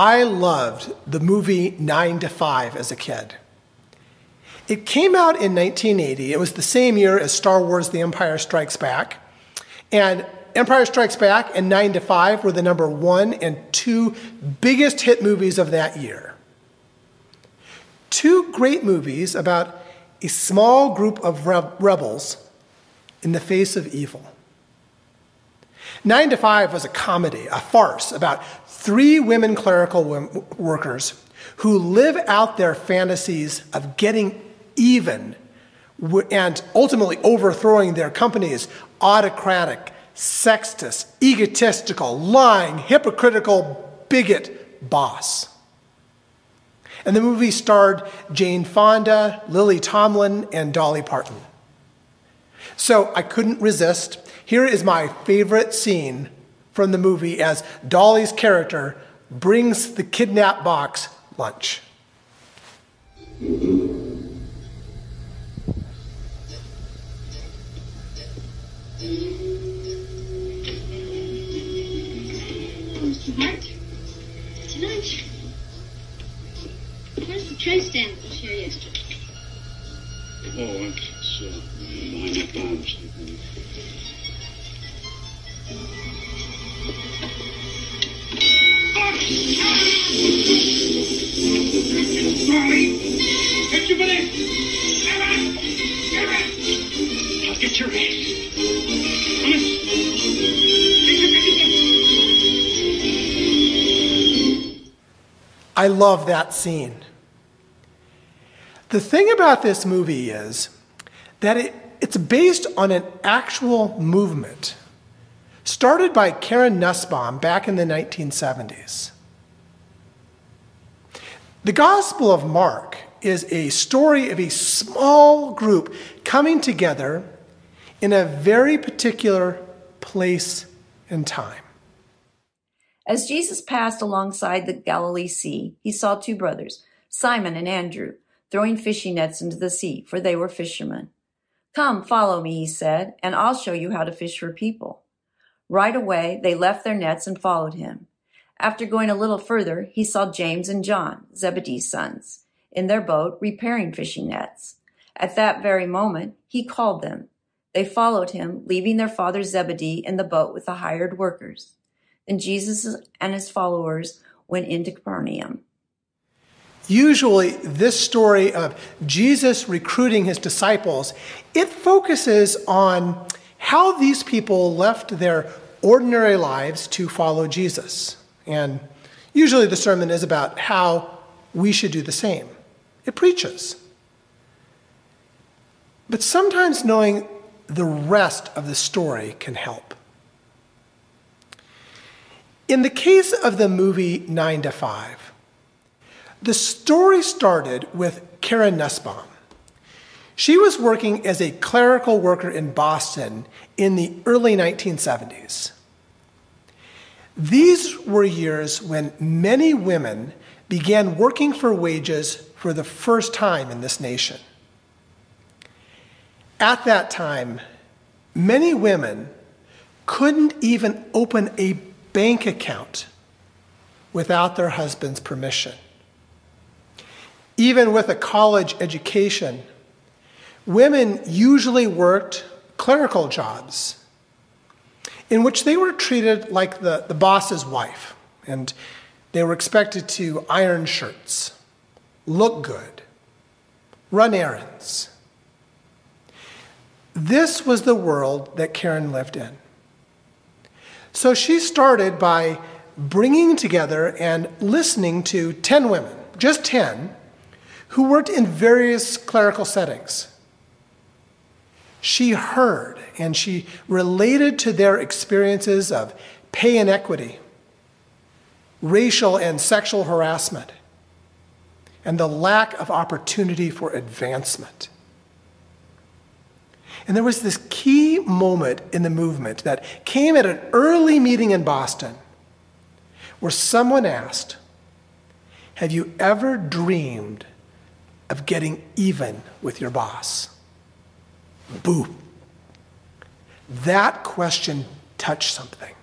I loved the movie 9 to 5 as a kid. It came out in 1980. It was the same year as Star Wars The Empire Strikes Back. And Empire Strikes Back and 9 to 5 were the number one and two biggest hit movies of that year. Two great movies about a small group of rebels in the face of evil. Nine to Five was a comedy, a farce about three women clerical workers who live out their fantasies of getting even and ultimately overthrowing their company's autocratic, sexist, egotistical, lying, hypocritical, bigot boss. And the movie starred Jane Fonda, Lily Tomlin, and Dolly Parton. So I couldn't resist. Here is my favorite scene from the movie as Dolly's character brings the kidnap box lunch. Where's the tray stand that yesterday? I love that scene. The thing about this movie is that it, it's based on an actual movement started by Karen Nussbaum back in the 1970s. The Gospel of Mark is a story of a small group coming together in a very particular place and time. As Jesus passed alongside the Galilee Sea, he saw two brothers, Simon and Andrew, throwing fishing nets into the sea, for they were fishermen. Come, follow me, he said, and I'll show you how to fish for people. Right away, they left their nets and followed him. After going a little further, he saw James and John, Zebedee's sons, in their boat repairing fishing nets. At that very moment, he called them. They followed him, leaving their father Zebedee in the boat with the hired workers. Then Jesus and his followers went into Capernaum. Usually, this story of Jesus recruiting his disciples, it focuses on how these people left their ordinary lives to follow Jesus. And usually the sermon is about how we should do the same. It preaches. But sometimes knowing the rest of the story can help. In the case of the movie 9 to 5, the story started with Karen Nussbaum. She was working as a clerical worker in Boston in the early 1970s. These were years when many women began working for wages for the first time in this nation. At that time, many women couldn't even open a bank account without their husband's permission. Even with a college education, women usually worked clerical jobs in which they were treated like the, the boss's wife, and they were expected to iron shirts, look good, run errands. This was the world that Karen lived in. So she started by bringing together and listening to 10 women, just 10, who worked in various clerical settings. She heard and she related to their experiences of pay inequity, racial and sexual harassment, and the lack of opportunity for advancement. And there was this key moment in the movement that came at an early meeting in Boston where someone asked, Have you ever dreamed of getting even with your boss? Boom. That question touched something.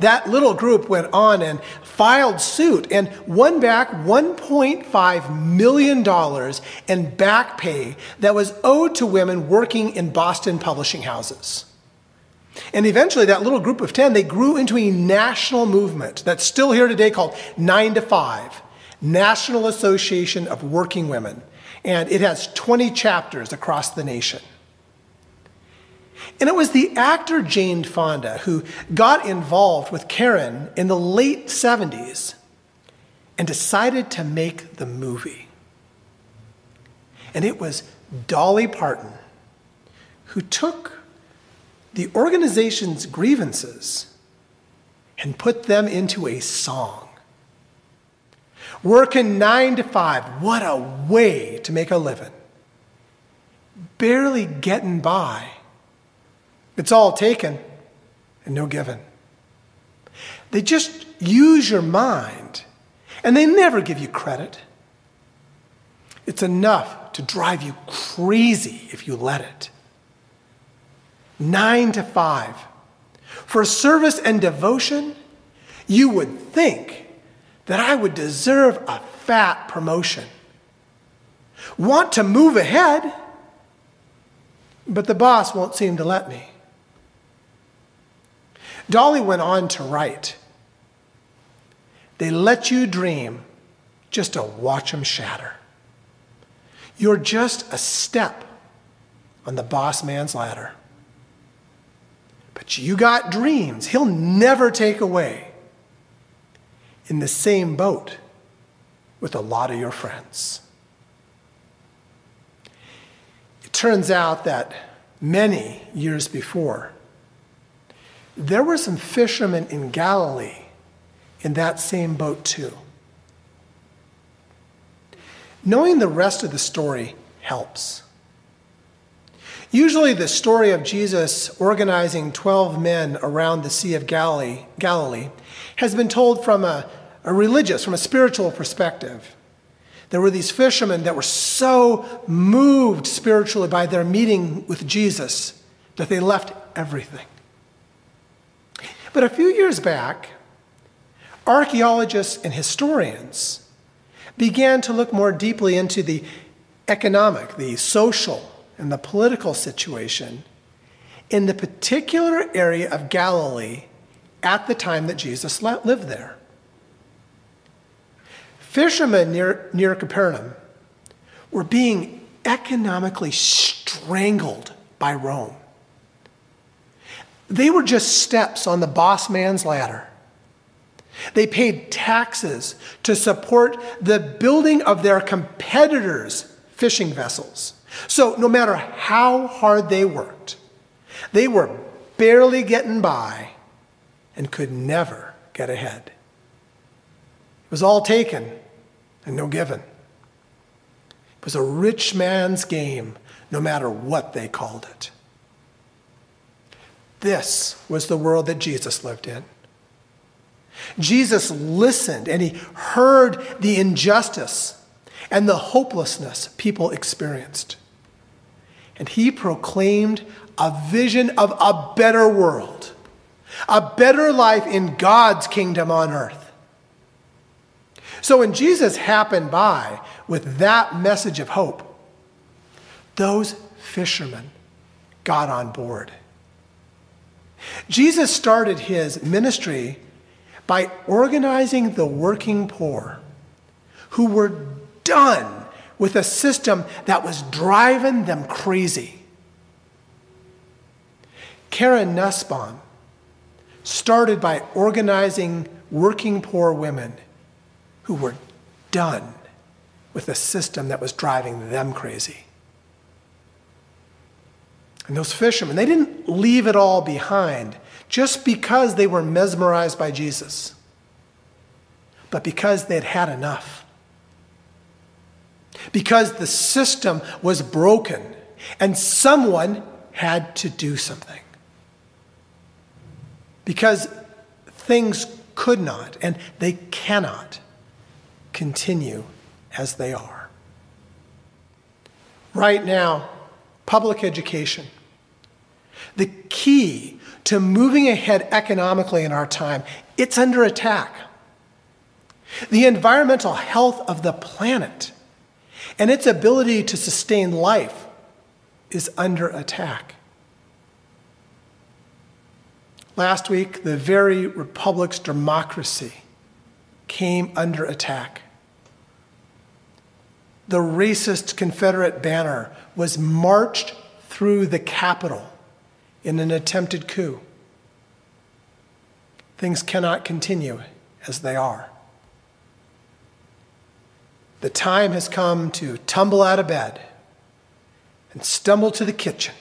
That little group went on and filed suit and won back $1.5 million in back pay that was owed to women working in Boston publishing houses. And eventually, that little group of 10, they grew into a national movement that's still here today called 9 to 5, National Association of Working Women. And it has 20 chapters across the nation. And it was the actor Jane Fonda who got involved with Karen in the late 70s and decided to make the movie. And it was Dolly Parton who took the organization's grievances and put them into a song. Working nine to five, what a way to make a living. Barely getting by it's all taken and no given. They just use your mind and they never give you credit. It's enough to drive you crazy if you let it. Nine to five. For service and devotion, you would think that I would deserve a fat promotion. Want to move ahead, but the boss won't seem to let me. Dolly went on to write They let you dream just to watch them shatter. You're just a step on the boss man's ladder. But you got dreams he'll never take away in the same boat with a lot of your friends. It turns out that many years before, there were some fishermen in Galilee in that same boat, too. Knowing the rest of the story helps. Usually, the story of Jesus organizing 12 men around the Sea of Galilee, Galilee has been told from a, a religious, from a spiritual perspective. There were these fishermen that were so moved spiritually by their meeting with Jesus that they left everything. But a few years back, archaeologists and historians began to look more deeply into the economic, the social, and the political situation in the particular area of Galilee at the time that Jesus lived there. Fishermen near, near Capernaum were being economically strangled by Rome. They were just steps on the boss man's ladder. They paid taxes to support the building of their competitors' fishing vessels. So, no matter how hard they worked, they were barely getting by and could never get ahead. It was all taken and no given. It was a rich man's game, no matter what they called it. This was the world that Jesus lived in. Jesus listened and he heard the injustice and the hopelessness people experienced. And he proclaimed a vision of a better world, a better life in God's kingdom on earth. So when Jesus happened by with that message of hope, those fishermen got on board. Jesus started his ministry by organizing the working poor who were done with a system that was driving them crazy. Karen Nussbaum started by organizing working poor women who were done with a system that was driving them crazy. And those fishermen, they didn't leave it all behind just because they were mesmerized by Jesus, but because they'd had enough. Because the system was broken and someone had to do something. Because things could not and they cannot continue as they are. Right now, public education The key to moving ahead economically in our time, it's under attack. The environmental health of the planet and its ability to sustain life is under attack. Last week, the very republic's democracy came under attack. The racist Confederate banner was marched through the Capitol in an attempted coup. Things cannot continue as they are. The time has come to tumble out of bed and stumble to the kitchen,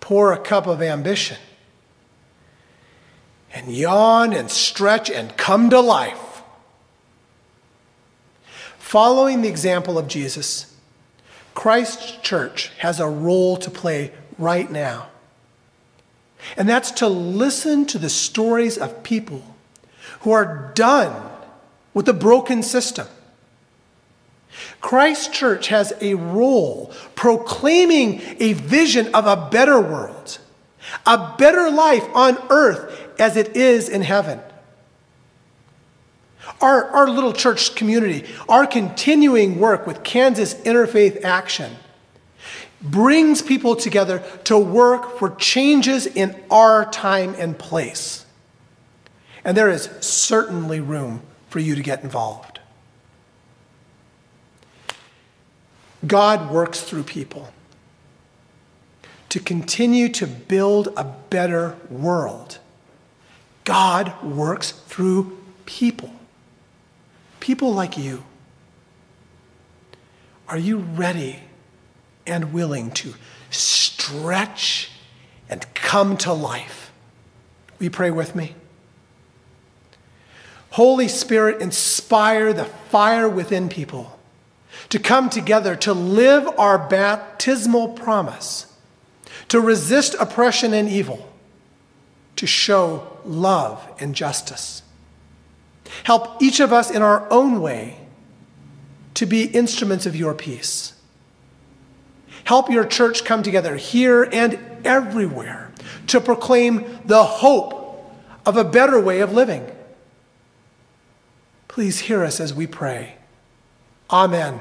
pour a cup of ambition, and yawn and stretch and come to life. Following the example of Jesus, Christ's church has a role to play right now. And that's to listen to the stories of people who are done with a broken system. Christ Church has a role proclaiming a vision of a better world, a better life on earth as it is in heaven. Our, our little church community, our continuing work with Kansas Interfaith Action, brings people together to work for changes in our time and place. And there is certainly room for you to get involved. God works through people to continue to build a better world. God works through people, people like you. Are you ready and willing to stretch and come to life? Will you pray with me? Holy Spirit, inspire the fire within people to come together to live our baptismal promise, to resist oppression and evil, to show love and justice. Help each of us in our own way to be instruments of your peace. Help your church come together here and everywhere to proclaim the hope of a better way of living. Please hear us as we pray. Amen.